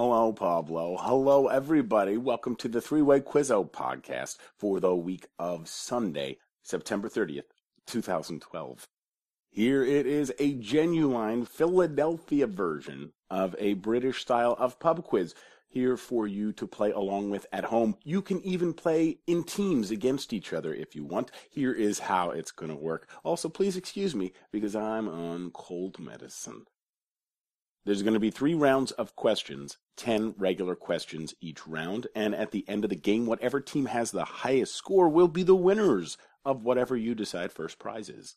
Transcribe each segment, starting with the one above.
Hello, Pablo. Hello, everybody. Welcome to the Three Way Quizzo podcast for the week of Sunday, September 30th, 2012. Here it is a genuine Philadelphia version of a British style of pub quiz here for you to play along with at home. You can even play in teams against each other if you want. Here is how it's going to work. Also, please excuse me because I'm on cold medicine. There's going to be three rounds of questions, 10 regular questions each round, and at the end of the game, whatever team has the highest score will be the winners of whatever you decide first prize is.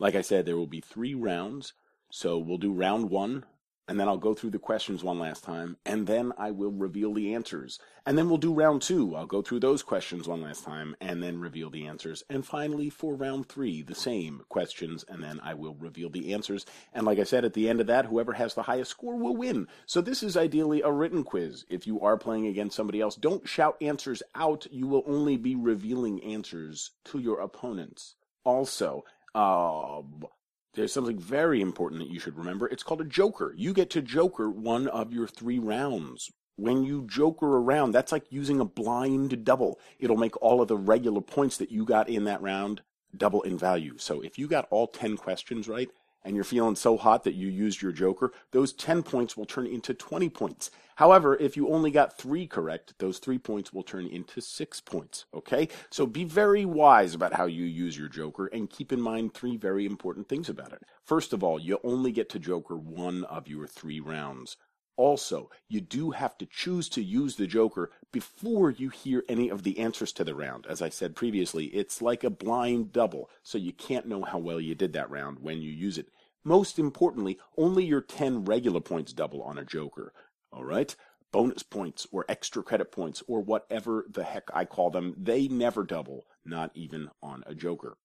Like I said, there will be three rounds, so we'll do round one, and then I'll go through the questions one last time, and then I will reveal the answers. And then we'll do round two. I'll go through those questions one last time, and then reveal the answers. And finally, for round three, the same questions, and then I will reveal the answers. And like I said, at the end of that, whoever has the highest score will win. So this is ideally a written quiz. If you are playing against somebody else, don't shout answers out. You will only be revealing answers to your opponents. Also, um, there's something very important that you should remember. It's called a joker. You get to joker one of your three rounds. When you joker around, that's like using a blind double. It'll make all of the regular points that you got in that round double in value. So if you got all 10 questions right, and you're feeling so hot that you used your joker, those 10 points will turn into 20 points. However, if you only got three correct, those three points will turn into six points. Okay? So be very wise about how you use your joker and keep in mind three very important things about it. First of all, you only get to joker one of your three rounds. Also, you do have to choose to use the Joker before you hear any of the answers to the round. As I said previously, it's like a blind double, so you can't know how well you did that round when you use it. Most importantly, only your 10 regular points double on a Joker. All right? Bonus points or extra credit points or whatever the heck I call them, they never double, not even on a Joker.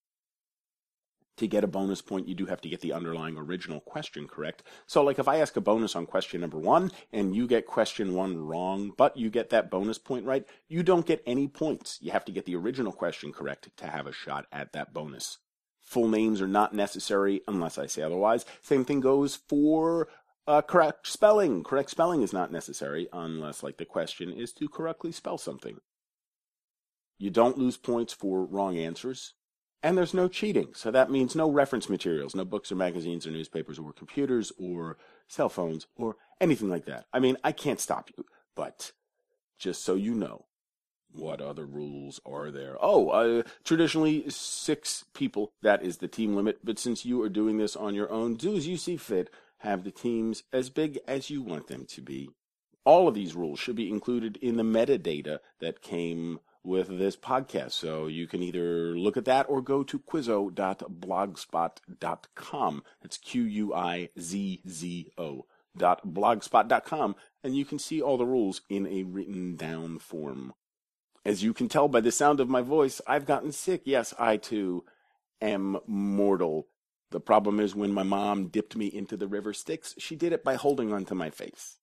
To get a bonus point, you do have to get the underlying original question correct. So, like if I ask a bonus on question number one and you get question one wrong, but you get that bonus point right, you don't get any points. You have to get the original question correct to have a shot at that bonus. Full names are not necessary unless I say otherwise. Same thing goes for uh, correct spelling. Correct spelling is not necessary unless, like, the question is to correctly spell something. You don't lose points for wrong answers. And there's no cheating. So that means no reference materials, no books or magazines or newspapers or computers or cell phones or anything like that. I mean, I can't stop you, but just so you know, what other rules are there? Oh, uh, traditionally six people. That is the team limit. But since you are doing this on your own, do as you see fit. Have the teams as big as you want them to be. All of these rules should be included in the metadata that came with this podcast. So you can either look at that or go to quizzo.blogspot.com. It's Q U I Z Z O dot blogspot.com and you can see all the rules in a written down form. As you can tell by the sound of my voice, I've gotten sick. Yes, I too am mortal. The problem is when my mom dipped me into the river Styx, she did it by holding onto my face.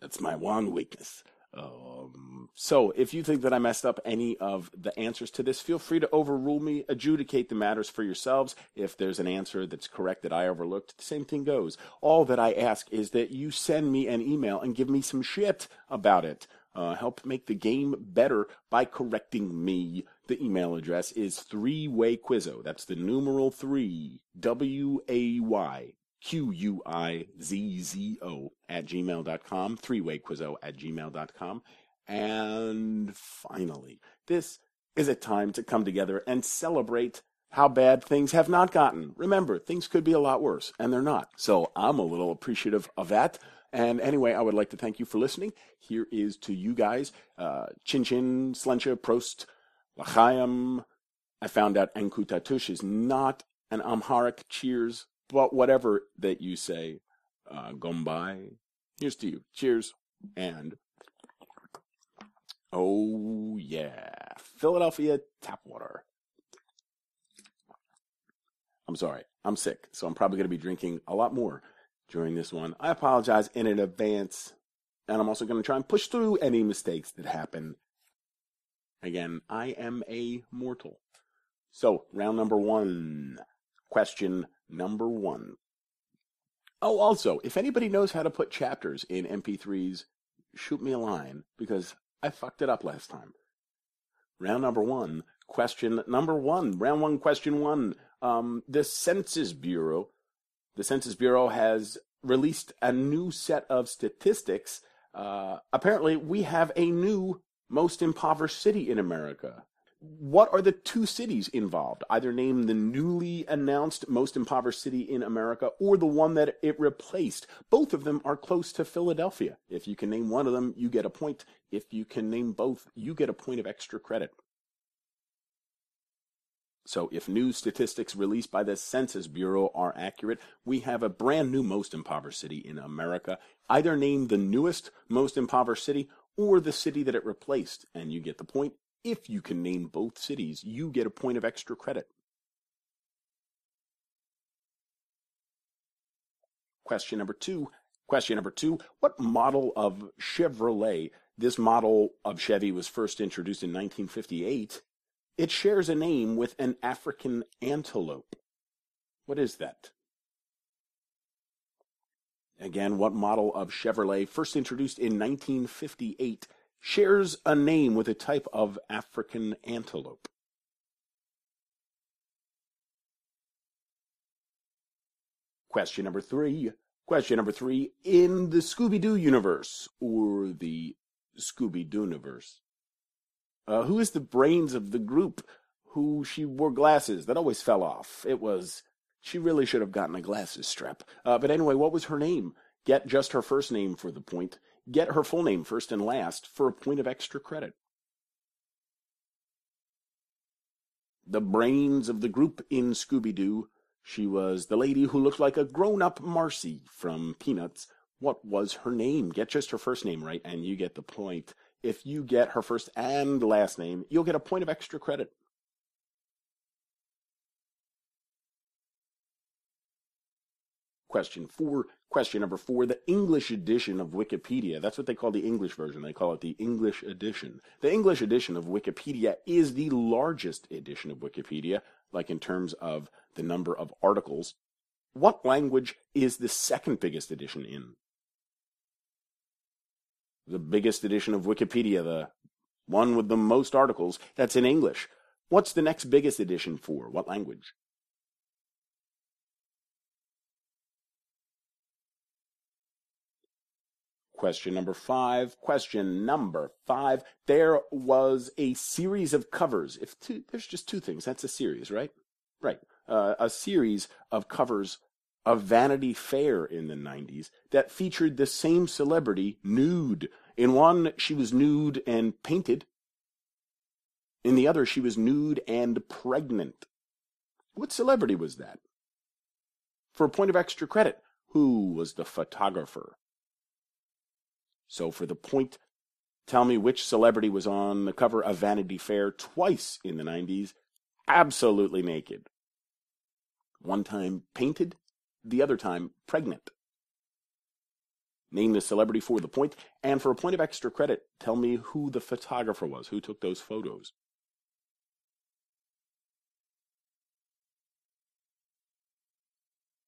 That's my one weakness. Um, so if you think that I messed up any of the answers to this, feel free to overrule me, adjudicate the matters for yourselves. If there's an answer that's correct that I overlooked, the same thing goes. All that I ask is that you send me an email and give me some shit about it. Uh, help make the game better by correcting me. The email address is three way quizzo. That's the numeral three W A Y Q U I Z Z O at gmail.com. Three way quizzo at gmail.com. And finally, this is a time to come together and celebrate how bad things have not gotten. Remember, things could be a lot worse, and they're not. So I'm a little appreciative of that. And anyway, I would like to thank you for listening. Here is to you guys. Uh, chin Chin, Slencha, Prost, L'chaim. I found out Enkutatash is not an Amharic cheers, but whatever that you say, uh, Gombai. Here's to you. Cheers. And, oh yeah, Philadelphia tap water. I'm sorry. I'm sick, so I'm probably going to be drinking a lot more during this one. I apologize in advance, and I'm also going to try and push through any mistakes that happen. Again, I am a mortal. So, round number one. Question number one. Oh, also, if anybody knows how to put chapters in MP3s, shoot me a line because I fucked it up last time. Round number one, question number one, round one, question one. Um, the Census Bureau, the Census Bureau has released a new set of statistics. Uh, apparently, we have a new most impoverished city in America what are the two cities involved? Either name the newly announced most impoverished city in America or the one that it replaced. Both of them are close to Philadelphia. If you can name one of them, you get a point. If you can name both, you get a point of extra credit. So if new statistics released by the Census Bureau are accurate, we have a brand new most impoverished city in America. Either name the newest most impoverished city or the city that it replaced, and you get the point if you can name both cities, you get a point of extra credit. Question number two. Question number two. What model of Chevrolet, this model of Chevy was first introduced in 1958, it shares a name with an African antelope. What is that? Again, what model of Chevrolet first introduced in 1958 shares a name with a type of African antelope. Question number three. Question number three. In the Scooby Doo universe, or the Scooby Doo universe, uh, who is the brains of the group? Who she wore glasses that always fell off? It was. She really should have gotten a glasses strap. Uh, but anyway, what was her name? Get just her first name for the point. Get her full name first and last for a point of extra credit. The brains of the group in Scooby Doo. She was the lady who looked like a grown up Marcy from Peanuts. What was her name? Get just her first name right, and you get the point. If you get her first and last name, you'll get a point of extra credit. Question four Question number four, the English edition of Wikipedia. That's what they call the English version. They call it the English edition. The English edition of Wikipedia is the largest edition of Wikipedia, like in terms of the number of articles. What language is the second biggest edition in? The biggest edition of Wikipedia, the one with the most articles, that's in English. What's the next biggest edition for? What language? Question number five. Question number five. There was a series of covers. If two, there's just two things, that's a series, right? Right. Uh, a series of covers of Vanity Fair in the 90s that featured the same celebrity nude. In one, she was nude and painted. In the other, she was nude and pregnant. What celebrity was that? For a point of extra credit, who was the photographer? So for the point, tell me which celebrity was on the cover of Vanity Fair twice in the 90s, absolutely naked. One time painted, the other time pregnant. Name the celebrity for the point, and for a point of extra credit, tell me who the photographer was, who took those photos.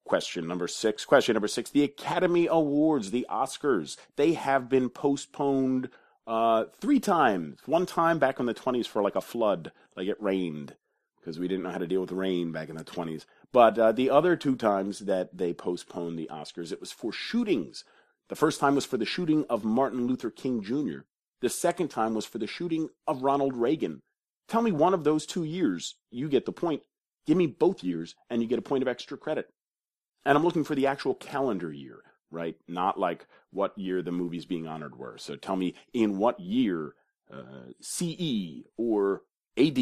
Question number six. Question number six. The Academy Awards, the Oscars, they have been postponed uh, three times. One time back in the 20s for like a flood, like it rained, because we didn't know how to deal with rain back in the 20s. But uh, the other two times that they postponed the Oscars, it was for shootings. The first time was for the shooting of Martin Luther King Jr., the second time was for the shooting of Ronald Reagan. Tell me one of those two years, you get the point. Give me both years, and you get a point of extra credit. And I'm looking for the actual calendar year, right? Not like what year the movies being honored were. So tell me in what year, uh, CE or AD,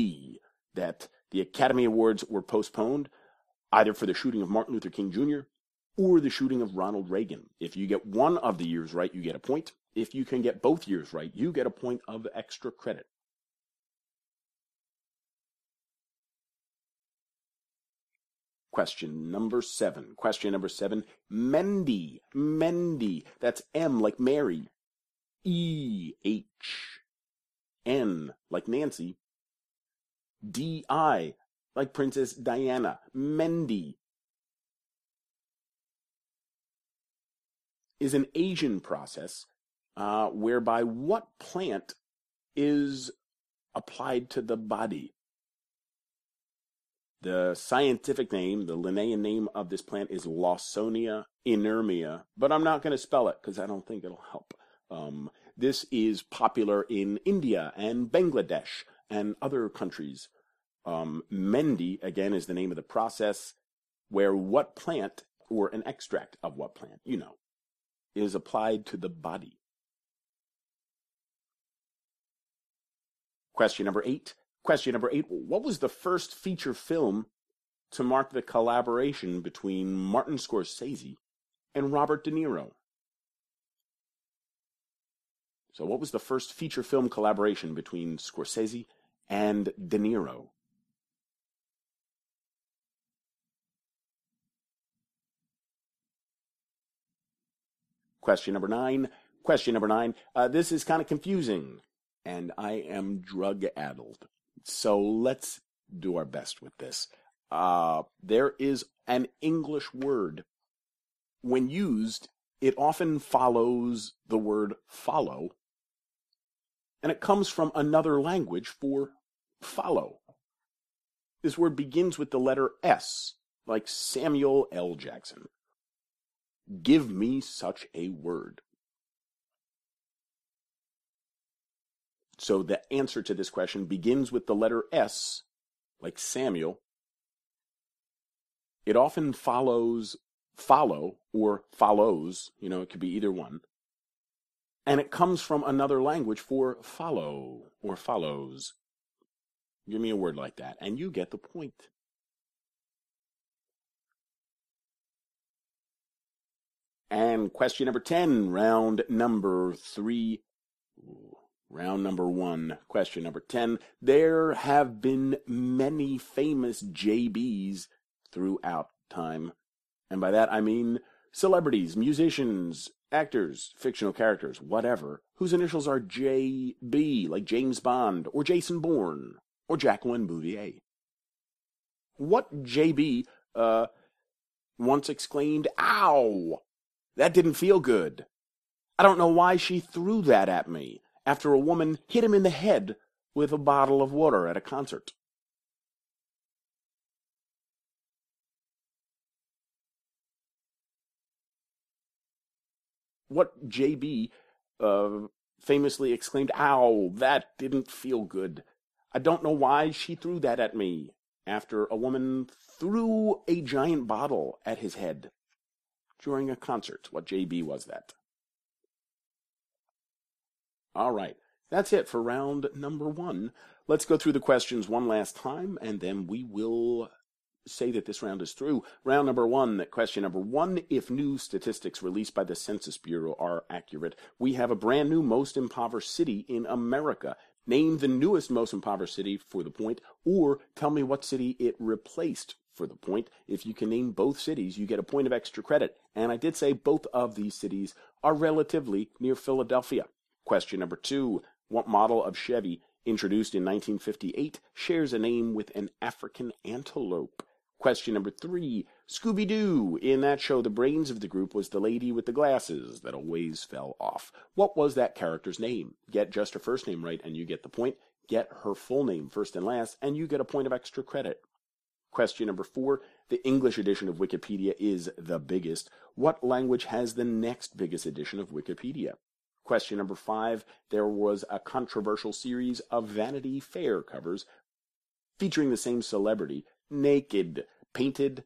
that the Academy Awards were postponed, either for the shooting of Martin Luther King Jr. or the shooting of Ronald Reagan. If you get one of the years right, you get a point. If you can get both years right, you get a point of extra credit. Question number seven. Question number seven. Mehndi. Mehndi. That's M like Mary. E H N like Nancy. D I like Princess Diana. Mehndi. is an Asian process uh, whereby what plant is applied to the body. The scientific name, the Linnaean name of this plant is Lawsonia inermis, but I'm not going to spell it because I don't think it'll help. Um, this is popular in India and Bangladesh and other countries. Um, Mehndi, again, is the name of the process where what plant or an extract of what plant, you know, is applied to the body. Question number eight. Question number eight. What was the first feature film to mark the collaboration between Martin Scorsese and Robert De Niro? So, what was the first feature film collaboration between Scorsese and De Niro? Question number nine. Question number nine. Uh, this is kind of confusing, and I am drug addled. So let's do our best with this. Uh, there is an English word. When used, it often follows the word follow, and it comes from another language for follow. This word begins with the letter S, like Samuel L. Jackson. Give me such a word. So the answer to this question begins with the letter S, like Samuel. It often follows follow or follows, you know, it could be either one. And it comes from another language for follow or follows. Give me a word like that, and you get the point. And question number 10, round number three. Round number one, question number 10. There have been many famous JBs throughout time. And by that I mean celebrities, musicians, actors, fictional characters, whatever, whose initials are JB, like James Bond, or Jason Bourne, or Jacqueline Bouvier. What JB uh, once exclaimed, Ow! That didn't feel good. I don't know why she threw that at me after a woman hit him in the head with a bottle of water at a concert. What JB uh, famously exclaimed, Ow, that didn't feel good. I don't know why she threw that at me after a woman threw a giant bottle at his head during a concert. What JB was that? All right. That's it for round number one. Let's go through the questions one last time, and then we will say that this round is through. Round number one, question number one. If new statistics released by the Census Bureau are accurate, we have a brand new most impoverished city in America. Name the newest most impoverished city for the point, or tell me what city it replaced for the point. If you can name both cities, you get a point of extra credit. And I did say both of these cities are relatively near Philadelphia. Question number two What model of Chevy, introduced in 1958, shares a name with an African antelope? Question number three Scooby Doo. In that show, the brains of the group was the lady with the glasses that always fell off. What was that character's name? Get just her first name right, and you get the point. Get her full name first and last, and you get a point of extra credit. Question number four. The English edition of Wikipedia is the biggest. What language has the next biggest edition of Wikipedia? Question number five. There was a controversial series of Vanity Fair covers featuring the same celebrity, naked, painted,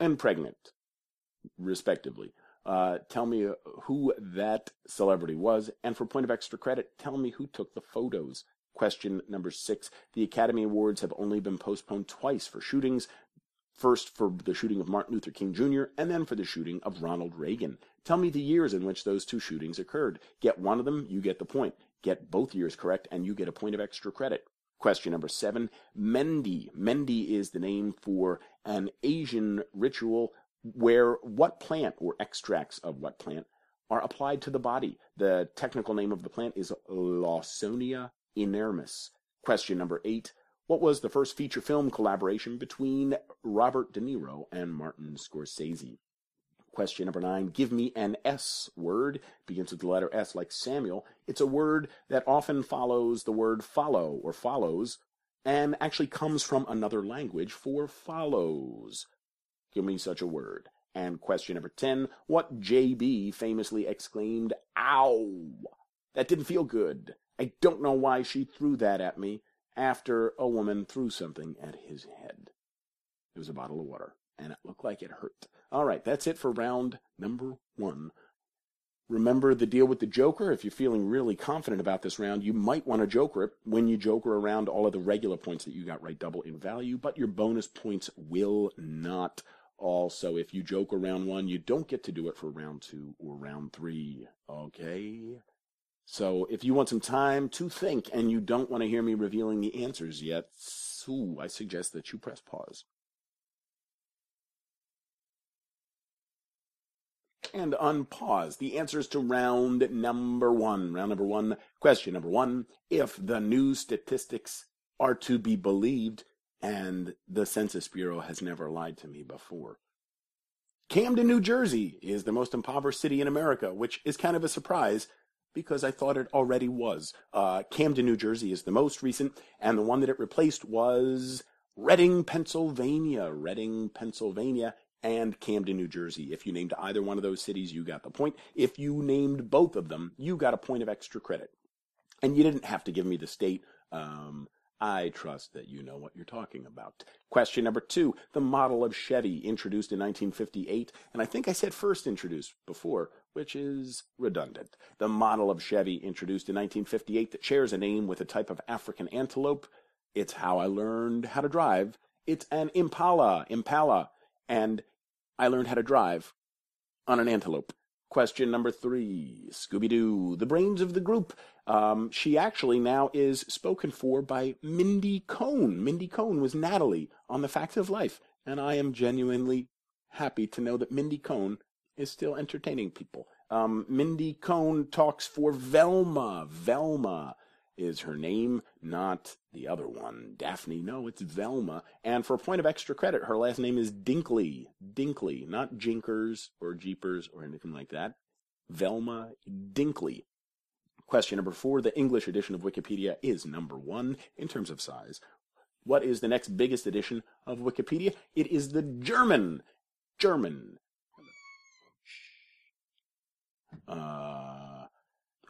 and pregnant, respectively. Uh, tell me who that celebrity was, and for point of extra credit, tell me who took the photos. Question number six. The Academy Awards have only been postponed twice for shootings. First for the shooting of Martin Luther King Jr., and then for the shooting of Ronald Reagan. Tell me the years in which those two shootings occurred. Get one of them, you get the point. Get both years correct, and you get a point of extra credit. Question number seven. Mehndi. Mehndi is the name for an Asian ritual where what plant or extracts of what plant are applied to the body. The technical name of the plant is Lawsonia inermis. Question number eight. What was the first feature film collaboration between Robert De Niro and Martin Scorsese? Question number nine Give me an S word. Begins with the letter S, like Samuel. It's a word that often follows the word follow or follows, and actually comes from another language for follows. Give me such a word. And question number 10 What JB famously exclaimed, Ow! That didn't feel good. I don't know why she threw that at me after a woman threw something at his head. It was a bottle of water, and it looked like it hurt. All right, that's it for round number one. Remember the deal with the Joker? If you're feeling really confident about this round, you might want to Joker it when you Joker around all of the regular points that you got right double in value, but your bonus points will not. Also, if you joke around one, you don't get to do it for round two or round three. Okay? So if you want some time to think and you don't want to hear me revealing the answers yet, so I suggest that you press pause. And unpause the answers to round number one. Round number one, question number one. If the new statistics are to be believed, and the Census Bureau has never lied to me before. Camden, New Jersey is the most impoverished city in America, which is kind of a surprise because I thought it already was. Uh, Camden, New Jersey is the most recent, and the one that it replaced was Reading, Pennsylvania. Reading, Pennsylvania, and Camden, New Jersey. If you named either one of those cities, you got the point. If you named both of them, you got a point of extra credit. And you didn't have to give me the state. Um, I trust that you know what you're talking about. Question number two the model of Chevy, introduced in 1958, and I think I said first introduced before, which is redundant. The model of Chevy, introduced in 1958, that shares a name with a type of African antelope. It's how I learned how to drive. It's an Impala, Impala, and I learned how to drive on an antelope. Question number three Scooby Doo, the brains of the group. Um, she actually now is spoken for by Mindy Cohn. Mindy Cohn was Natalie on The Facts of Life, and I am genuinely happy to know that Mindy Cohn is still entertaining people. Um, Mindy Cohn talks for Velma. Velma is her name, not the other one, Daphne. No, it's Velma. And for a point of extra credit, her last name is Dinkley. Dinkley, not Jinkers or Jeepers or anything like that. Velma Dinkley. Question number four The English edition of Wikipedia is number one in terms of size. What is the next biggest edition of Wikipedia? It is the German. German. Uh,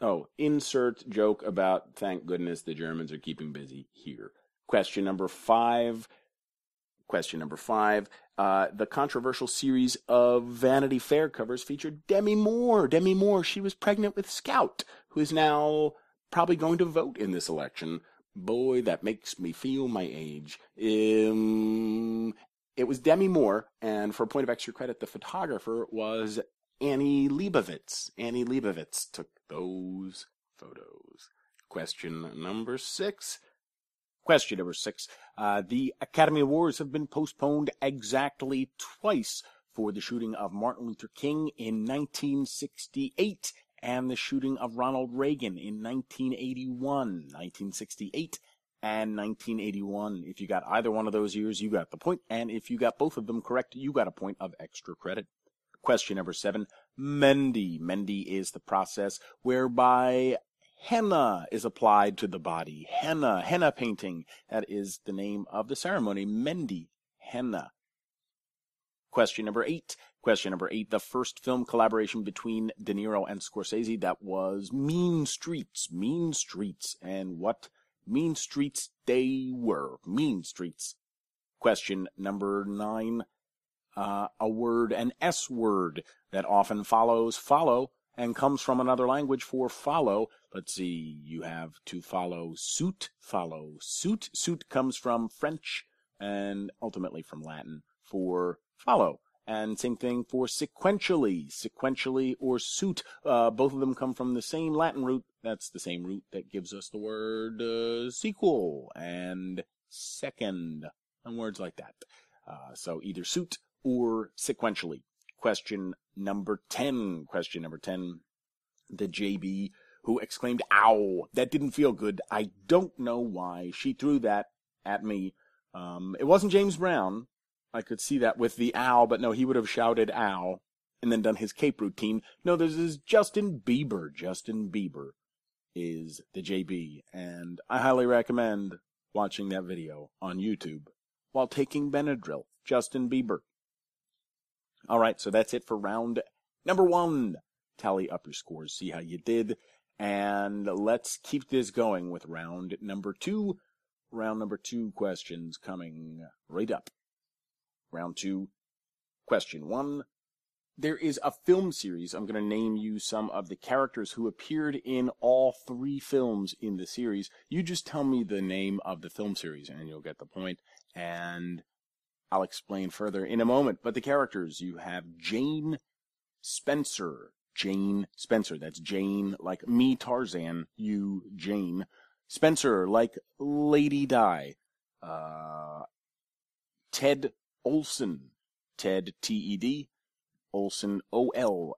oh, insert joke about thank goodness the Germans are keeping busy here. Question number five. Question number five. Uh, the controversial series of Vanity Fair covers featured Demi Moore. Demi Moore, she was pregnant with Scout, who is now probably going to vote in this election. Boy, that makes me feel my age. Um, it was Demi Moore, and for a point of extra credit, the photographer was Annie Leibovitz. Annie Leibovitz took those photos. Question number six. Question number six. Uh, the Academy Awards have been postponed exactly twice for the shooting of Martin Luther King in 1968 and the shooting of Ronald Reagan in 1981, 1968 and 1981. If you got either one of those years, you got the point, and if you got both of them correct, you got a point of extra credit. Question number seven. Mehndi. Mehndi is the process whereby henna is applied to the body. Henna, henna painting. That is the name of the ceremony. Mehndi, henna. Question number eight. Question number eight. The first film collaboration between De Niro and Scorsese that was Mean Streets. Mean Streets. And what mean streets they were. Mean Streets. Question number nine. Uh, a word, an S word that often follows follow and comes from another language for follow. Let's see, you have to follow suit, follow suit. Suit comes from French and ultimately from Latin for follow. And same thing for sequentially, sequentially or suit. Uh, both of them come from the same Latin root. That's the same root that gives us the word uh, sequel and second, and words like that. Uh, so either suit or sequentially. Question number 10. Question number 10. The JB who exclaimed, Ow, that didn't feel good. I don't know why she threw that at me. Um, it wasn't James Brown. I could see that with the ow, but no, he would have shouted ow. and then done his cape routine. No, this is Justin Bieber. Justin Bieber is the JB, and I highly recommend watching that video on YouTube while taking Benadryl. Justin Bieber. All right, so that's it for round number one. Tally up your scores, see how you did, and let's keep this going with round number two. Round number two questions coming right up. Round two, question one. There is a film series. I'm going to name you some of the characters who appeared in all three films in the series. You just tell me the name of the film series and you'll get the point. And I'll explain further in a moment. But the characters, you have Jane Spencer. Jane Spencer. That's Jane, like me, Tarzan, you, Jane. Spencer, like Lady Di. Uh, Ted Olsen. Ted, T-E-D. Olsen, O-L-S-E-N.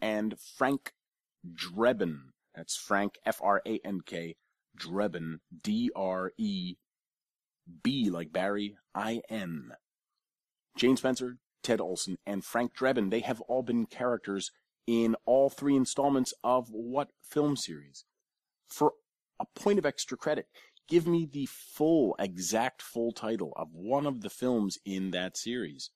And Frank Drebin. That's Frank, F-R-A-N-K. Drebin, D-R-E B like Barry, I N. Jane Spencer, Ted Olsen, and Frank Drebin, they have all been characters in all three installments of what film series? For a point of extra credit, give me the full, exact full title of one of the films in that series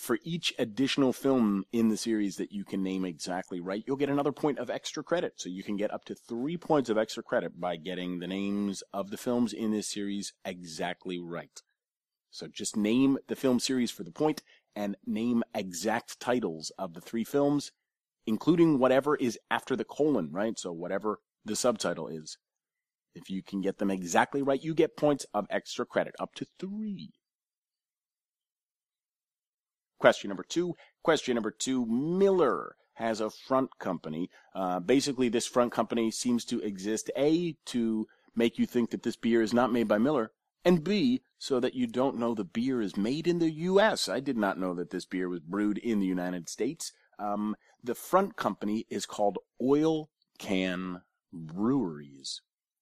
for each additional film in the series that you can name exactly right, you'll get another point of extra credit. So you can get up to three points of extra credit by getting the names of the films in this series exactly right. So just name the film series for the point and name exact titles of the three films, including whatever is after the colon, right? So whatever the subtitle is. If you can get them exactly right, you get points of extra credit, up to three. Question number two. Question number two. Miller has a front company. Uh, basically, this front company seems to exist A, to make you think that this beer is not made by Miller, and B, so that you don't know the beer is made in the U.S. I did not know that this beer was brewed in the United States. Um, the front company is called Oil Can Breweries.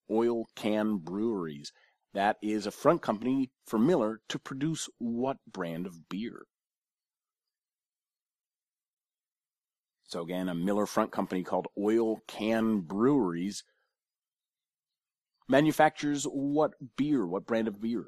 Oil Can Breweries. That is a front company for Miller to produce what brand of beer? So again, a Miller front company called Oil Can Breweries manufactures what beer? What brand of beer?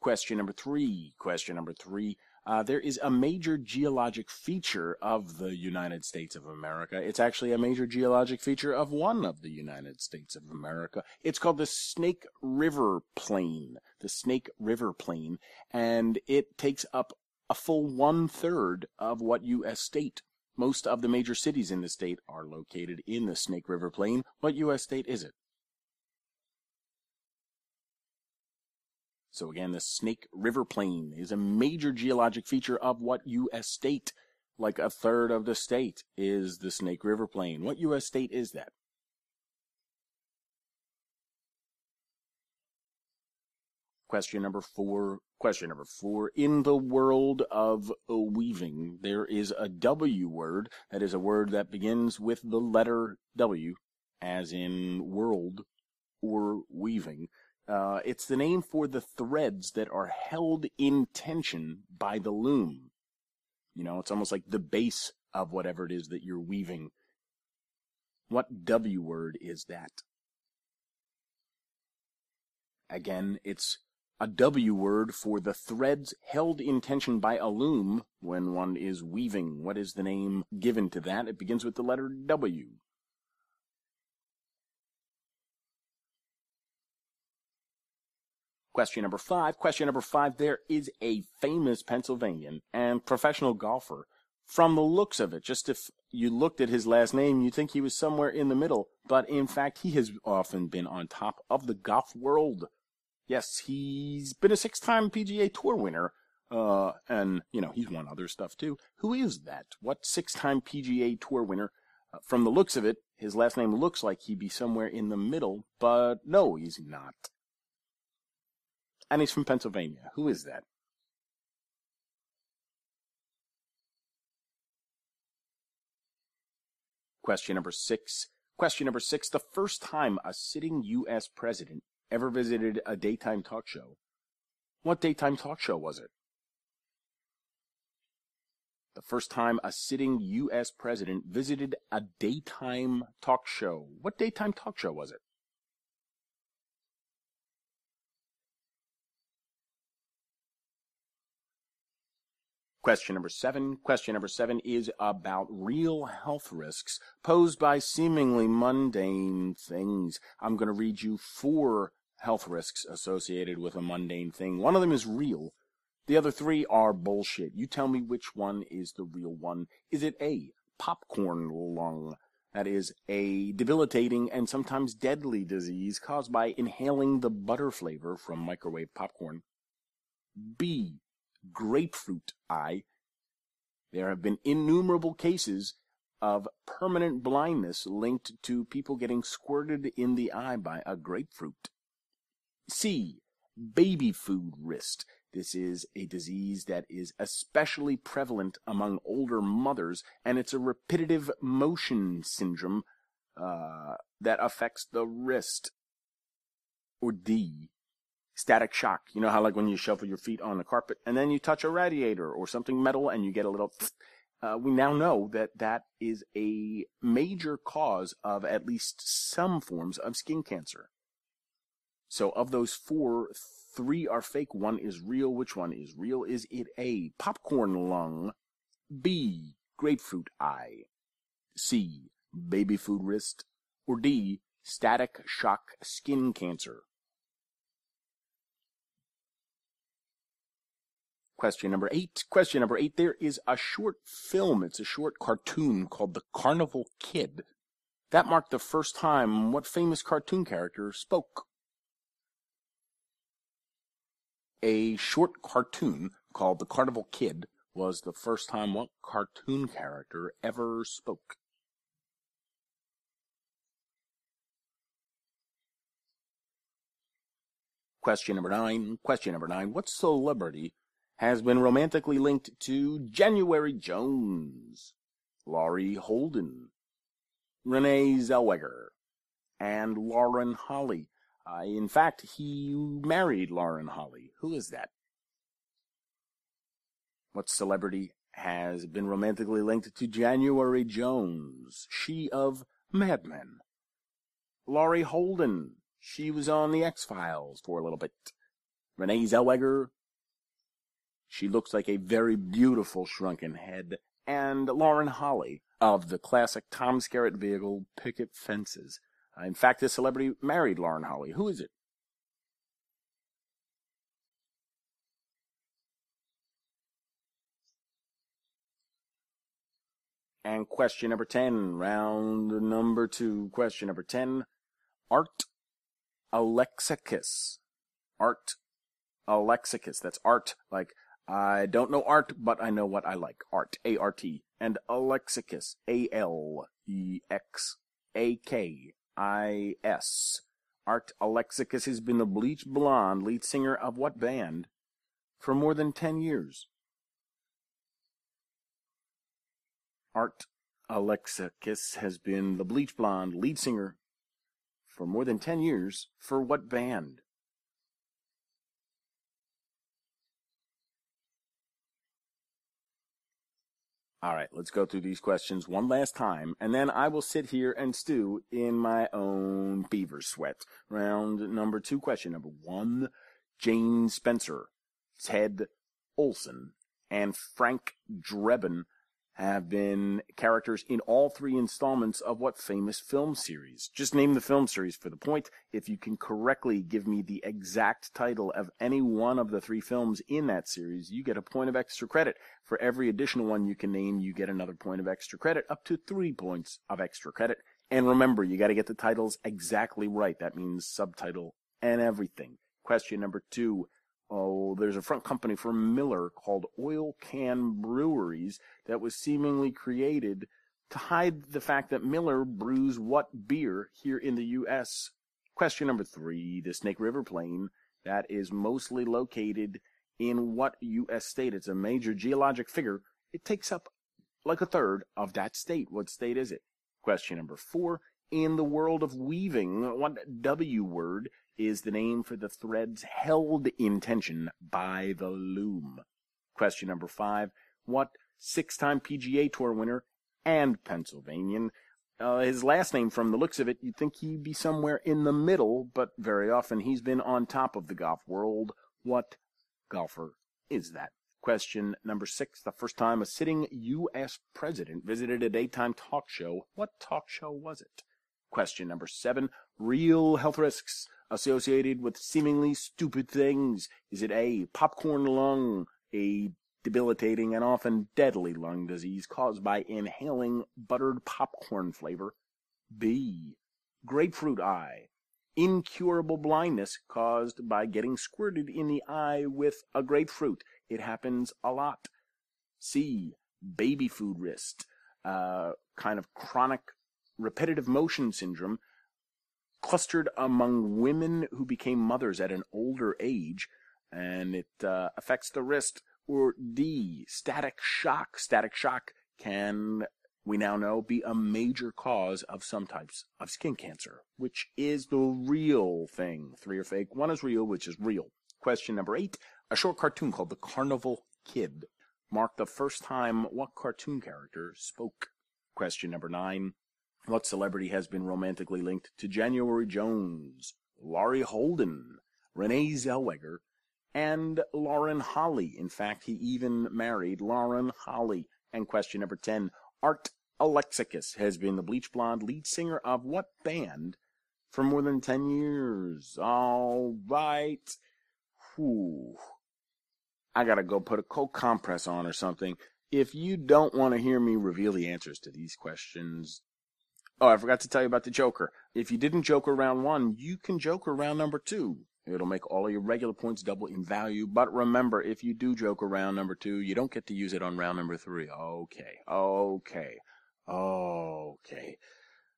Question number three. Question number three. Uh, there is a major geologic feature of the United States of America. It's actually a major geologic feature of one of the United States of America. It's called the Snake River Plain. The Snake River Plain. And it takes up a full one third of what U.S. state. Most of the major cities in the state are located in the Snake River Plain. What U.S. state is it? So again, the Snake River Plain is a major geologic feature of what U.S. state? Like a third of the state is the Snake River Plain. What U.S. state is that? Question number four. Question number four. In the world of weaving, there is a W word. That is a word that begins with the letter W, as in world or weaving. Uh, it's the name for the threads that are held in tension by the loom. You know, it's almost like the base of whatever it is that you're weaving. What W word is that? Again, it's a W word for the threads held in tension by a loom when one is weaving. What is the name given to that? It begins with the letter W. Question number five. Question number five. There is a famous Pennsylvanian and professional golfer. From the looks of it, just if you looked at his last name, you'd think he was somewhere in the middle. But in fact, he has often been on top of the golf world. Yes, he's been a six-time PGA Tour winner. Uh, and, you know, he's won other stuff too. Who is that? What six-time PGA Tour winner? Uh, from the looks of it, his last name looks like he'd be somewhere in the middle, but no, he's not. And he's from Pennsylvania. Who is that? Question number six. Question number six. The first time a sitting U.S. president ever visited a daytime talk show What daytime talk show was it? The first time a sitting U.S. president visited a daytime talk show. What daytime talk show was it? Question number seven. Question number seven is about real health risks posed by seemingly mundane things. I'm going to read you four health risks associated with a mundane thing. One of them is real. The other three are bullshit. You tell me which one is the real one. Is it A, popcorn lung? That is a debilitating and sometimes deadly disease caused by inhaling the butter flavor from microwave popcorn. B, grapefruit eye. There have been innumerable cases of permanent blindness linked to people getting squirted in the eye by a grapefruit. C. Baby food wrist. This is a disease that is especially prevalent among older mothers, and it's a repetitive motion syndrome uh, that affects the wrist. Or D static shock. You know how like when you shuffle your feet on the carpet and then you touch a radiator or something metal and you get a little. Uh, we now know that that is a major cause of at least some forms of skin cancer. So of those four, three are fake. One is real. Which one is real? Is it A, popcorn lung, B, grapefruit eye, C, baby food wrist, or D, static shock skin cancer? Question number eight. Question number eight. There is a short film. It's a short cartoon called The Carnival Kid. That marked the first time what famous cartoon character spoke. A short cartoon called The Carnival Kid was the first time what cartoon character ever spoke. Question number nine. Question number nine. What celebrity has been romantically linked to January Jones, Laurie Holden, Renee Zellweger, and Lauren Holly. Uh, in fact, he married Lauren Holly. Who is that? What celebrity has been romantically linked to January Jones? She of Mad Men. Laurie Holden. She was on The X Files for a little bit. Renee Zellweger she looks like a very beautiful shrunken head. And Lauren Holly of the classic Tom Skerritt vehicle Picket Fences. Uh, in fact, this celebrity married Lauren Holly. Who is it? And question number 10, round number two, question number 10. Art Alexakis. Art Alexakis. That's art like I don't know art, but I know what I like. Art, A-R-T. And Alexakis, A-L-E-X-A-K-I-S. Art Alexakis has been the Bleach Blonde lead singer of what band? For more than 10 years. Art Alexakis has been the Bleach Blonde lead singer for more than 10 years. For what band? All right, let's go through these questions one last time, and then I will sit here and stew in my own beaver sweat. Round number two, question number one Jane Spencer, Ted Olsen, and Frank Drebin have been characters in all three installments of what famous film series? Just name the film series for the point. If you can correctly give me the exact title of any one of the three films in that series, you get a point of extra credit. For every additional one you can name, you get another point of extra credit, up to three points of extra credit. And remember, you got to get the titles exactly right. That means subtitle and everything. Question number two oh, there's a front company for Miller called Oil Can Breweries that was seemingly created to hide the fact that Miller brews what beer here in the U.S. Question number three, the Snake River Plain that is mostly located in what U.S. state? It's a major geologic figure. It takes up like a third of that state. What state is it? Question number four, in the world of weaving, what W word is the name for the threads held in tension by the loom? Question number five. What six time PGA Tour winner and Pennsylvanian uh, his last name, from the looks of it, you'd think he'd be somewhere in the middle, but very often he's been on top of the golf world. What golfer is that? Question number six. The first time a sitting U.S. president visited a daytime talk show, what talk show was it? Question number seven. Real health risks associated with seemingly stupid things. Is it A, popcorn lung, a debilitating and often deadly lung disease caused by inhaling buttered popcorn flavor. B. Grapefruit eye. Incurable blindness caused by getting squirted in the eye with a grapefruit. It happens a lot. C. Baby food wrist. Uh, kind of chronic repetitive motion syndrome clustered among women who became mothers at an older age, and it uh, affects the wrist or D, static shock. Static shock can, we now know, be a major cause of some types of skin cancer, which is the real thing. Three are fake, one is real, which is real. Question number eight, a short cartoon called The Carnival Kid marked the first time what cartoon character spoke. Question number nine, what celebrity has been romantically linked to January Jones, Laurie Holden, Renee Zellweger, and Lauren Holly. In fact, he even married Lauren Holly. And question number 10 Art Alexakis has been the Bleach Blonde lead singer of what band for more than 10 years? All right. Whew. I gotta go put a cold compress on or something. If you don't want to hear me reveal the answers to these questions, oh, I forgot to tell you about the Joker. If you didn't joke around one, you can joke around number two. It'll make all of your regular points double in value. But remember, if you do joke around number two, you don't get to use it on round number three. Okay, okay, okay.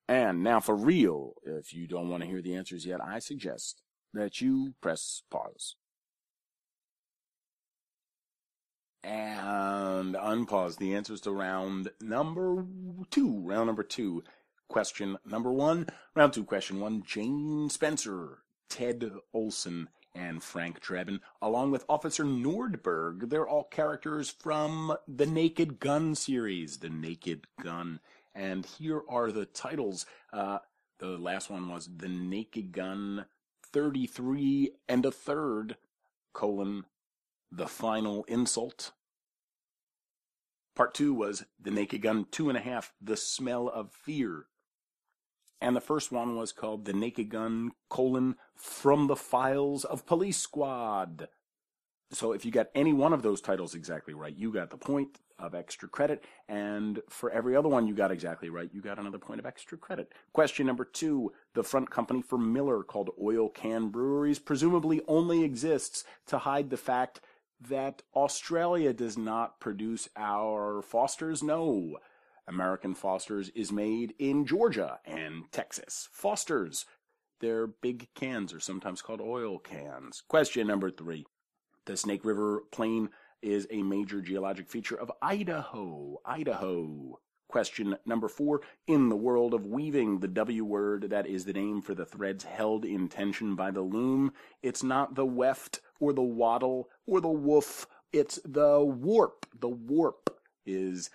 And now for real, if you don't want to hear the answers yet, I suggest that you press pause. And unpause the answers to round number two. Round number two. Question number one. Round two, question one. Jane Spencer Ted Olsen, and Frank Drebin, along with Officer Nordberg. They're all characters from the Naked Gun series, The Naked Gun. And here are the titles. Uh, the last one was The Naked Gun 33 and a third, colon, The Final Insult. Part two was The Naked Gun two and a half, The Smell of Fear and the first one was called The Naked Gun, colon, From the Files of Police Squad. So if you got any one of those titles exactly right, you got the point of extra credit. And for every other one you got exactly right, you got another point of extra credit. Question number two. The front company for Miller called Oil Can Breweries presumably only exists to hide the fact that Australia does not produce our Fosters. No. American Foster's is made in Georgia and Texas. Foster's, their big cans are sometimes called oil cans. Question number three. The Snake River Plain is a major geologic feature of Idaho. Idaho. Question number four. In the world of weaving, the W word that is the name for the threads held in tension by the loom, it's not the weft or the waddle or the woof. It's the warp. The warp is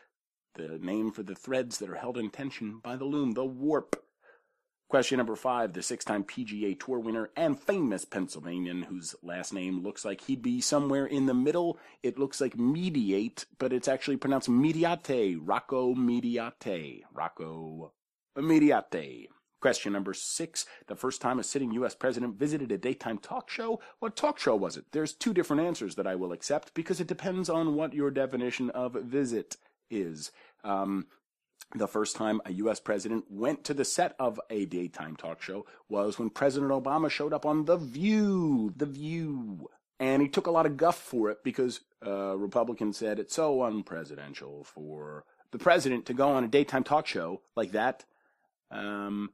the name for the threads that are held in tension by the loom, the warp. Question number five, the six-time PGA Tour winner and famous Pennsylvanian whose last name looks like he'd be somewhere in the middle. It looks like mediate, but it's actually pronounced mediate. Rocco Mediate. Rocco Mediate. Question number six, the first time a sitting U.S. president visited a daytime talk show. What talk show was it? There's two different answers that I will accept because it depends on what your definition of visit is. Um, the first time a U.S. president went to the set of a daytime talk show was when President Obama showed up on The View. The View. And he took a lot of guff for it because uh, Republicans said it's so unpresidential for the president to go on a daytime talk show like that. Um,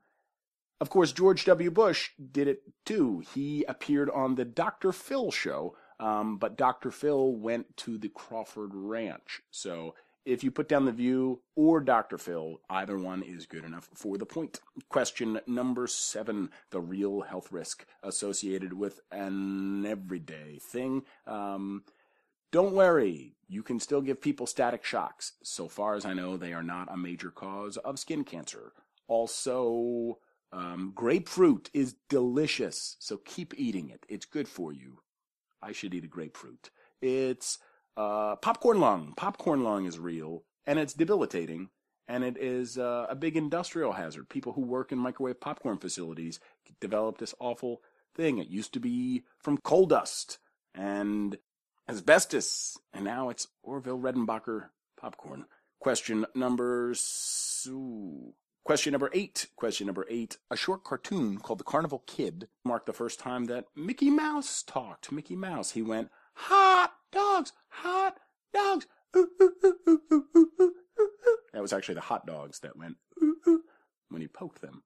of course, George W. Bush did it too. He appeared on the Dr. Phil show, um, but Dr. Phil went to the Crawford Ranch. So If you put down The View or Dr. Phil, either one is good enough for the point. Question number seven the real health risk associated with an everyday thing. Um, don't worry, you can still give people static shocks. So far as I know, they are not a major cause of skin cancer. Also, um, grapefruit is delicious, so keep eating it. It's good for you. I should eat a grapefruit. It's uh, popcorn lung. Popcorn lung is real, and it's debilitating, and it is uh, a big industrial hazard. People who work in microwave popcorn facilities develop this awful thing. It used to be from coal dust and asbestos, and now it's Orville Redenbacher popcorn. Question number Question number eight. Question number eight. A short cartoon called The Carnival Kid marked the first time that Mickey Mouse talked. Mickey Mouse. He went, hot dogs, hot dogs. Ooh, ooh, ooh, that was actually the hot dogs that went when he poked them.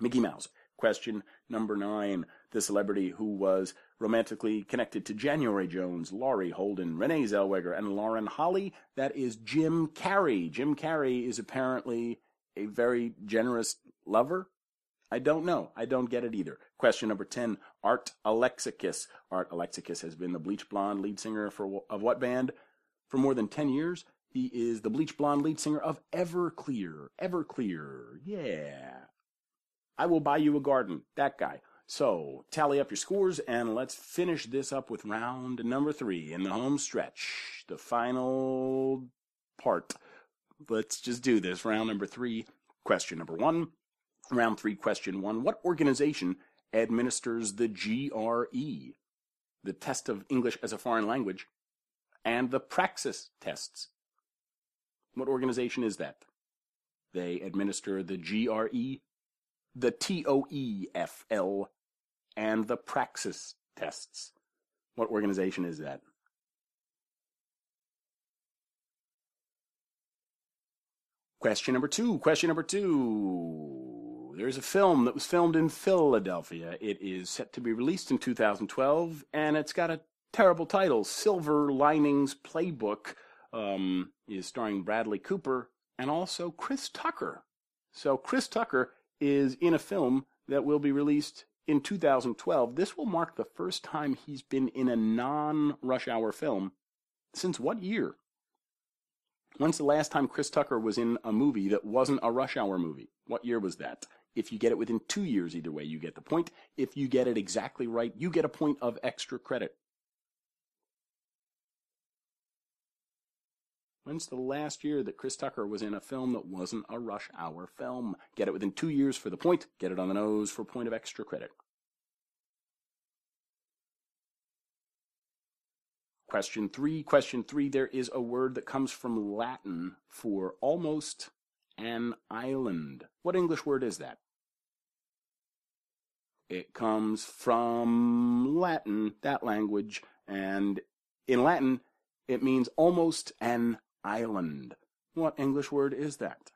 Mickey Mouse. Question number nine. The celebrity who was romantically connected to January Jones, Laurie Holden, Renee Zellweger, and Lauren Holly. That is Jim Carrey. Jim Carrey is apparently a very generous lover. I don't know. I don't get it either. Question number 10. Art Alexakis. Art Alexakis has been the Bleach Blonde lead singer for of what band? For more than 10 years. He is the Bleach Blonde lead singer of Everclear. Everclear. Yeah. I will buy you a garden. That guy. So tally up your scores and let's finish this up with round number three in the home stretch. The final part. Let's just do this. Round number three. Question number one. Round three, question one. What organization administers the GRE, the test of English as a foreign language, and the praxis tests? What organization is that? They administer the GRE, the TOEFL, and the praxis tests. What organization is that? Question number two. Question number two. There's a film that was filmed in Philadelphia. It is set to be released in 2012, and it's got a terrible title. Silver Linings Playbook um, is starring Bradley Cooper and also Chris Tucker. So Chris Tucker is in a film that will be released in 2012. This will mark the first time he's been in a non-rush hour film since what year? When's the last time Chris Tucker was in a movie that wasn't a rush hour movie? What year was that? If you get it within two years, either way, you get the point. If you get it exactly right, you get a point of extra credit. When's the last year that Chris Tucker was in a film that wasn't a rush hour film? Get it within two years for the point, get it on the nose for a point of extra credit. Question three. Question three. There is a word that comes from Latin for almost an island. What English word is that? It comes from Latin, that language, and in Latin, it means almost an island. What English word is that?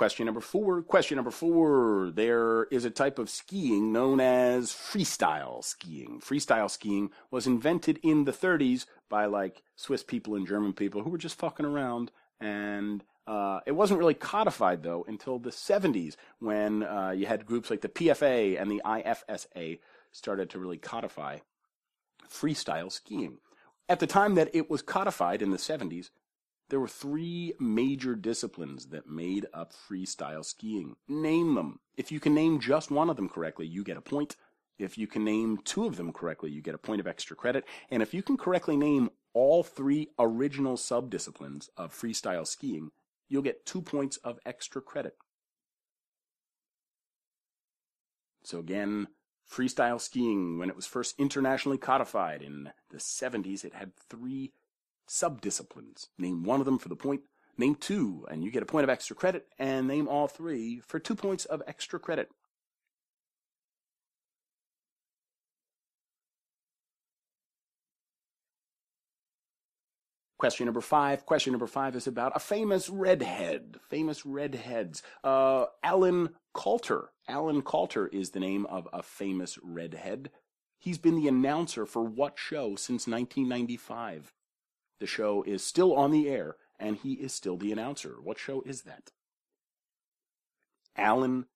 Question number four. Question number four. There is a type of skiing known as freestyle skiing. Freestyle skiing was invented in the 30s by like Swiss people and German people who were just fucking around and uh, it wasn't really codified though until the 70s when uh, you had groups like the PFA and the IFSA started to really codify freestyle skiing. At the time that it was codified in the 70s, there were three major disciplines that made up freestyle skiing. Name them. If you can name just one of them correctly, you get a point. If you can name two of them correctly, you get a point of extra credit. And if you can correctly name all three original subdisciplines of freestyle skiing, you'll get two points of extra credit. So again, freestyle skiing, when it was first internationally codified in the 70s, it had three subdisciplines. Name one of them for the point, name two, and you get a point of extra credit, and name all three for two points of extra credit. Question number five. Question number five is about a famous redhead. Famous redheads. Uh, Alan Kalter. Alan Kalter is the name of a famous redhead. he's been the announcer for what show since 1995? The show is still on the air, and he is still the announcer. What show is that? Alan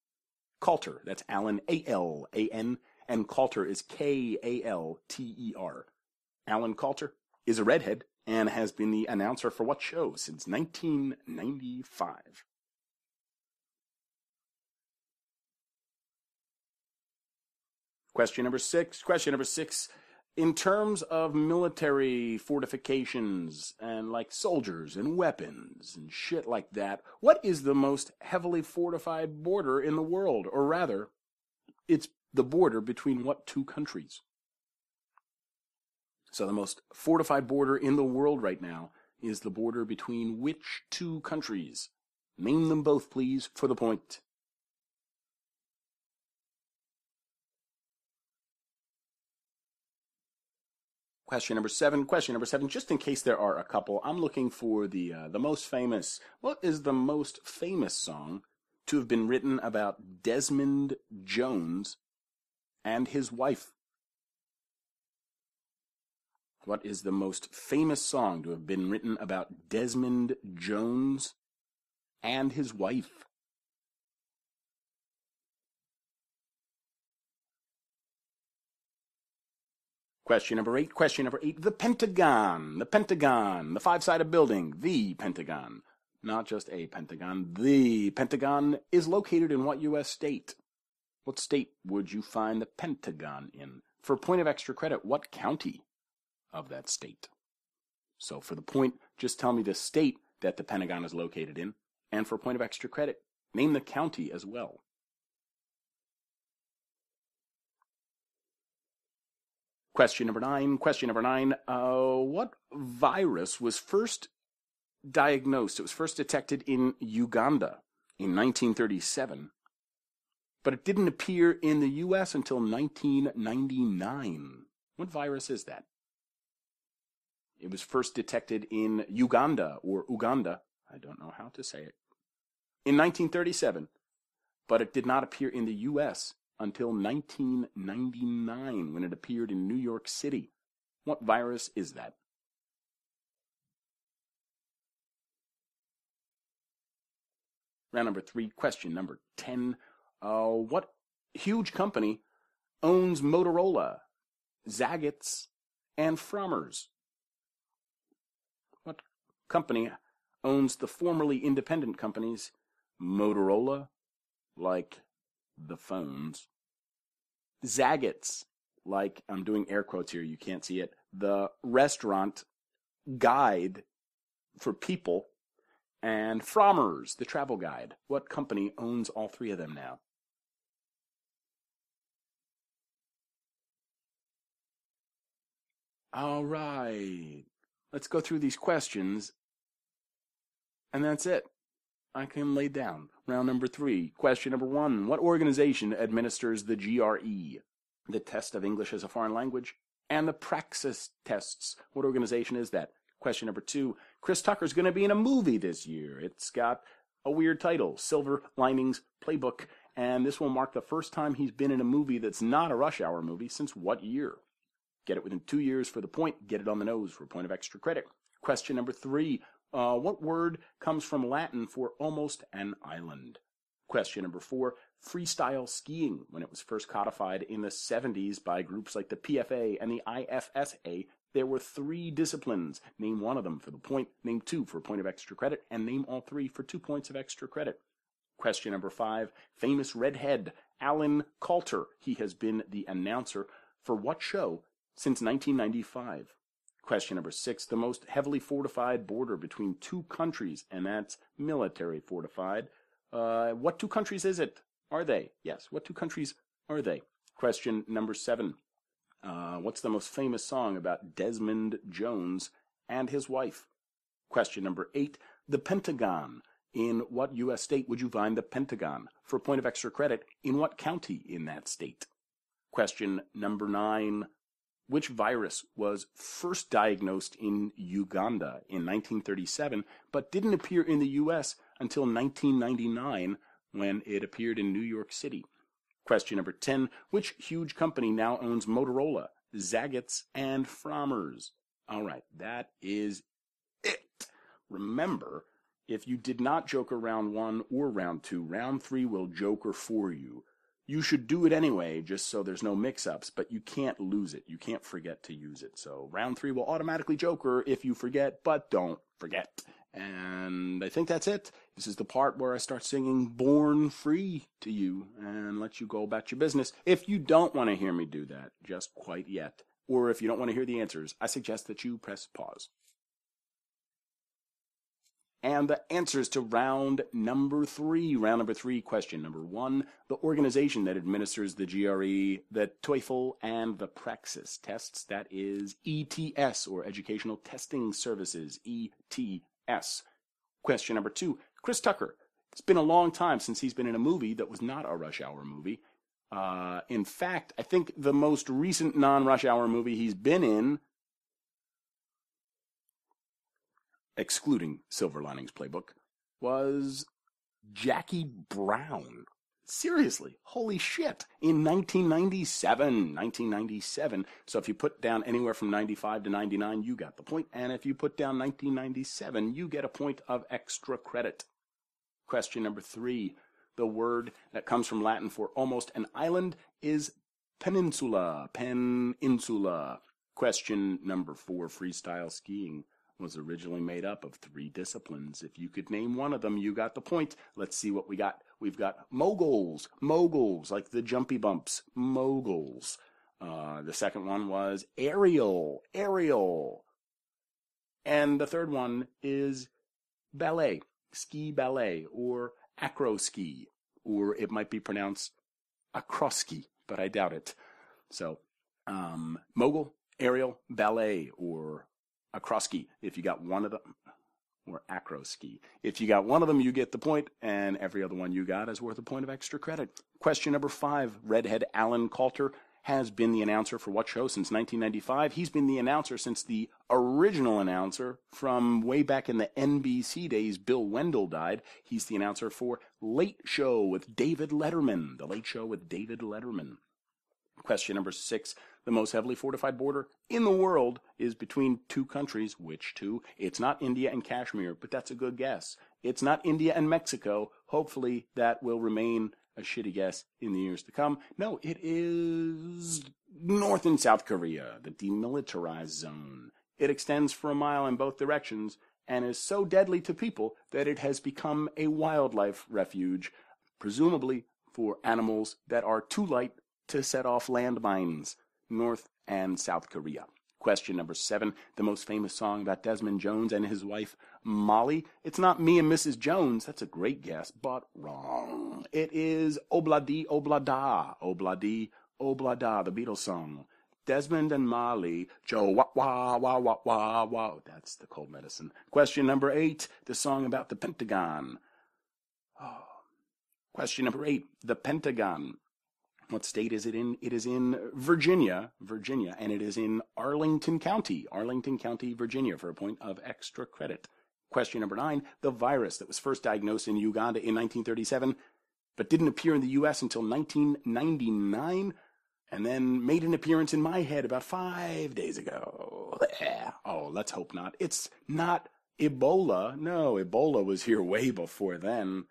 Kalter. That's Alan A L A N, and Kalter is K A L T E R. Alan Kalter is a redhead and has been the announcer for what show since 1995? Question number six. Question number six. In terms of military fortifications and like soldiers and weapons and shit like that, what is the most heavily fortified border in the world? Or rather, it's the border between what two countries? So the most fortified border in the world right now is the border between which two countries? Name them both, please, for the point. Question number seven. Question number seven. Just in case there are a couple, I'm looking for the uh, the most famous. What is the most famous song to have been written about Desmond Jones and his wife? What is the most famous song to have been written about Desmond Jones and his wife? Question number eight. Question number eight. The Pentagon. The Pentagon. The five sided building. The Pentagon. Not just a Pentagon. The Pentagon is located in what U.S. state? What state would you find the Pentagon in? For a point of extra credit, what county of that state. So for the point, just tell me the state that the Pentagon is located in, and for a point of extra credit, name the county as well. Question number nine. Question number nine. Uh, what virus was first diagnosed? It was first detected in Uganda in 1937, but it didn't appear in the U.S. until 1999. What virus is that? It was first detected in Uganda or Uganda. I don't know how to say it. In 1937, but it did not appear in the U.S. until 1999 when it appeared in New York City. What virus is that? Round number three, question number 10. Uh, what huge company owns Motorola, Zagat's, and Frommer's? Company owns the formerly independent companies Motorola, like the phones, Zagat's, like I'm doing air quotes here, you can't see it, the restaurant guide for people, and Frommer's, the travel guide. What company owns all three of them now? All right. Let's go through these questions. And that's it. I can lay down. Round number three. Question number one. What organization administers the GRE? The test of English as a foreign language? And the praxis tests. What organization is that? Question number two. Chris Tucker's going to be in a movie this year. It's got a weird title, Silver Linings Playbook. And this will mark the first time he's been in a movie that's not a rush hour movie since what year? Get it within two years for the point. Get it on the nose for a point of extra credit. Question number three. Uh, what word comes from Latin for almost an island? Question number four. Freestyle skiing, when it was first codified in the 70s by groups like the PFA and the IFSA, there were three disciplines. Name one of them for the point, name two for a point of extra credit, and name all three for two points of extra credit. Question number five. Famous redhead, Alan Kalter. He has been the announcer for what show since 1995. Question number six, the most heavily fortified border between two countries, and that's military fortified. Uh, what two countries is it? Are they? Yes. What two countries are they? Question number seven, uh, what's the most famous song about Desmond Jones and his wife? Question number eight, the Pentagon. In what U.S. state would you find the Pentagon? For a point of extra credit, in what county in that state? Question number nine, which virus was first diagnosed in Uganda in 1937, but didn't appear in the US until 1999 when it appeared in New York City. Question number 10 Which huge company now owns Motorola, Zagat's, and Frommer's? All right, that is it. Remember, if you did not joker round one or round two, round three will joker for you. You should do it anyway, just so there's no mix ups, but you can't lose it. You can't forget to use it. So round three will automatically joker if you forget, but don't forget. And I think that's it. This is the part where I start singing Born Free to you and let you go about your business. If you don't want to hear me do that just quite yet, or if you don't want to hear the answers, I suggest that you press pause. And the answers to round number three. Round number three, question number one. The organization that administers the GRE, the TOEFL, and the Praxis tests, that is ETS, or Educational Testing Services, ETS. Question number two. Chris Tucker. It's been a long time since he's been in a movie that was not a Rush Hour movie. Uh, in fact, I think the most recent non Rush Hour movie he's been in excluding Silver Linings Playbook, was Jackie Brown. Seriously, holy shit. In 1997, 1997. So if you put down anywhere from 95 to 99, you got the point. And if you put down 1997, you get a point of extra credit. Question number three. The word that comes from Latin for almost an island is peninsula. Peninsula. Question number four. Freestyle skiing was originally made up of three disciplines. If you could name one of them, you got the point. Let's see what we got. We've got moguls, moguls, like the jumpy bumps, moguls. Uh, the second one was aerial, aerial. And the third one is ballet, ski ballet, or acro ski, or it might be pronounced acroski, but I doubt it. So, um, mogul, aerial, ballet, or acroski. If you got one of them, or acroski. If you got one of them, you get the point, and every other one you got is worth a point of extra credit. Question number five Redhead Alan Kalter has been the announcer for what show since 1995? He's been the announcer since the original announcer from way back in the NBC days. Bill Wendell died. He's the announcer for Late Show with David Letterman. The Late Show with David Letterman. Question number six. The most heavily fortified border in the world is between two countries. Which two? It's not India and Kashmir, but that's a good guess. It's not India and Mexico. Hopefully that will remain a shitty guess in the years to come. No, it is North and South Korea, the demilitarized zone. It extends for a mile in both directions and is so deadly to people that it has become a wildlife refuge, presumably for animals that are too light to set off landmines. North and South Korea. Question number seven, the most famous song about Desmond Jones and his wife Molly. It's not me and Mrs. Jones. That's a great guess, but wrong. It is Obladi Oblada. Obladi Oblada, the Beatles song. Desmond and Molly, Joe wah wah wah wah wah wah. That's the cold medicine. Question number eight, the song about the Pentagon. Oh. Question number eight, the Pentagon. What state is it in? It is in Virginia, Virginia, and it is in Arlington County, Arlington County, Virginia, for a point of extra credit. Question number nine the virus that was first diagnosed in Uganda in 1937, but didn't appear in the U.S. until 1999, and then made an appearance in my head about five days ago. Oh, let's hope not. It's not Ebola. No, Ebola was here way before then.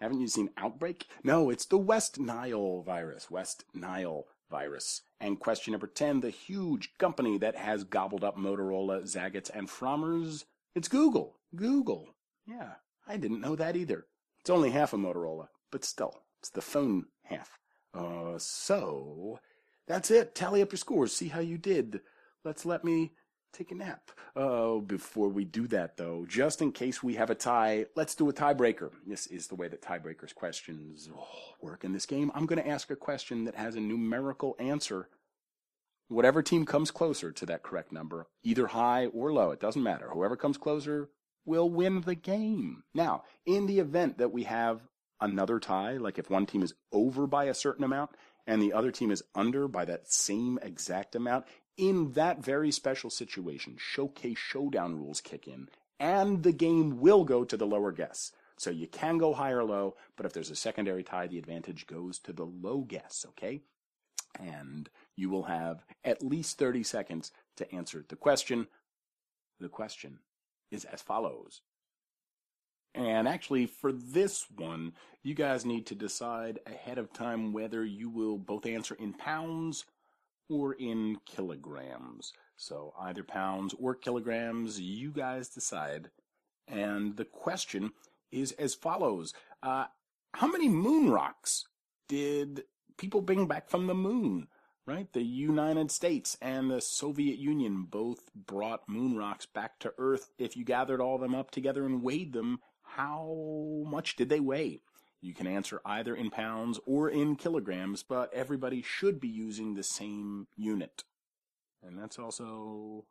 Haven't you seen Outbreak? No, it's the West Nile virus. West Nile virus. And question number 10 the huge company that has gobbled up Motorola, Zagat's, and Frommer's. It's Google. Google. Yeah, I didn't know that either. It's only half a Motorola, but still, it's the phone half. Uh, so, that's it. Tally up your scores. See how you did. Let's let me take a nap. Oh, before we do that, though, just in case we have a tie, let's do a tiebreaker. This is the way that tiebreakers questions work in this game. I'm going to ask a question that has a numerical answer. Whatever team comes closer to that correct number, either high or low, it doesn't matter. Whoever comes closer will win the game. Now, in the event that we have another tie, like if one team is over by a certain amount and the other team is under by that same exact amount, in that very special situation, showcase showdown rules kick in, and the game will go to the lower guess. So you can go high or low, but if there's a secondary tie, the advantage goes to the low guess, okay? And you will have at least 30 seconds to answer the question. The question is as follows. And actually, for this one, you guys need to decide ahead of time whether you will both answer in pounds or in kilograms. So either pounds or kilograms, you guys decide. And the question is as follows. Uh, how many moon rocks did people bring back from the moon? Right? The United States and the Soviet Union both brought moon rocks back to Earth. If you gathered all of them up together and weighed them, how much did they weigh? You can answer either in pounds or in kilograms, but everybody should be using the same unit. And that's also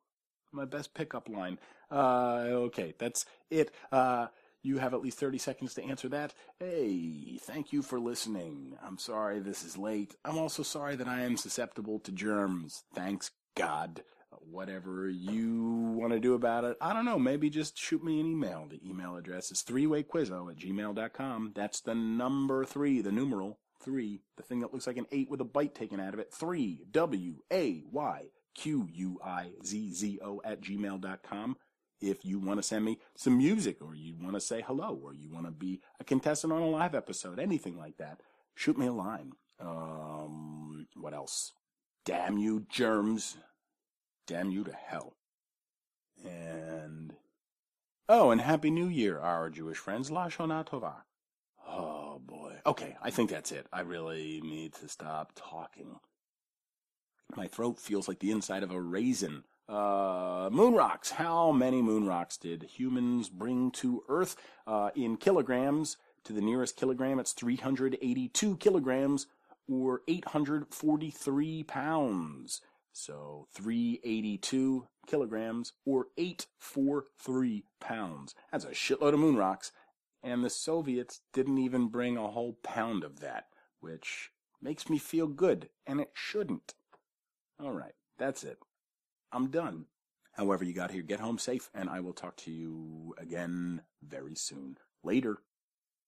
my best pickup line. Uh, okay, that's it. Uh, you have at least 30 seconds to answer that. Hey, thank you for listening. I'm sorry this is late. I'm also sorry that I am susceptible to germs. Thanks God whatever you want to do about it. I don't know. Maybe just shoot me an email. The email address is threewayquizzo at gmail.com. That's the number three, the numeral three, the thing that looks like an eight with a bite taken out of it. Three, W A Y Q U I Z Z O at gmail.com. If you want to send me some music or you want to say hello or you want to be a contestant on a live episode, anything like that, shoot me a line. Um, what else? Damn you, germs damn you to hell. And oh, and happy New Year, our Jewish friends. La Shana Tova. Oh boy. Okay, I think that's it. I really need to stop talking. My throat feels like the inside of a raisin. Uh, moon rocks. How many moon rocks did humans bring to Earth? Uh, in kilograms, to the nearest kilogram, it's 382 kilograms or 843 pounds. So 382 kilograms or 843 pounds. That's a shitload of moon rocks. And the Soviets didn't even bring a whole pound of that, which makes me feel good, and it shouldn't. All right, that's it. I'm done. However, you got here, get home safe, and I will talk to you again very soon. Later.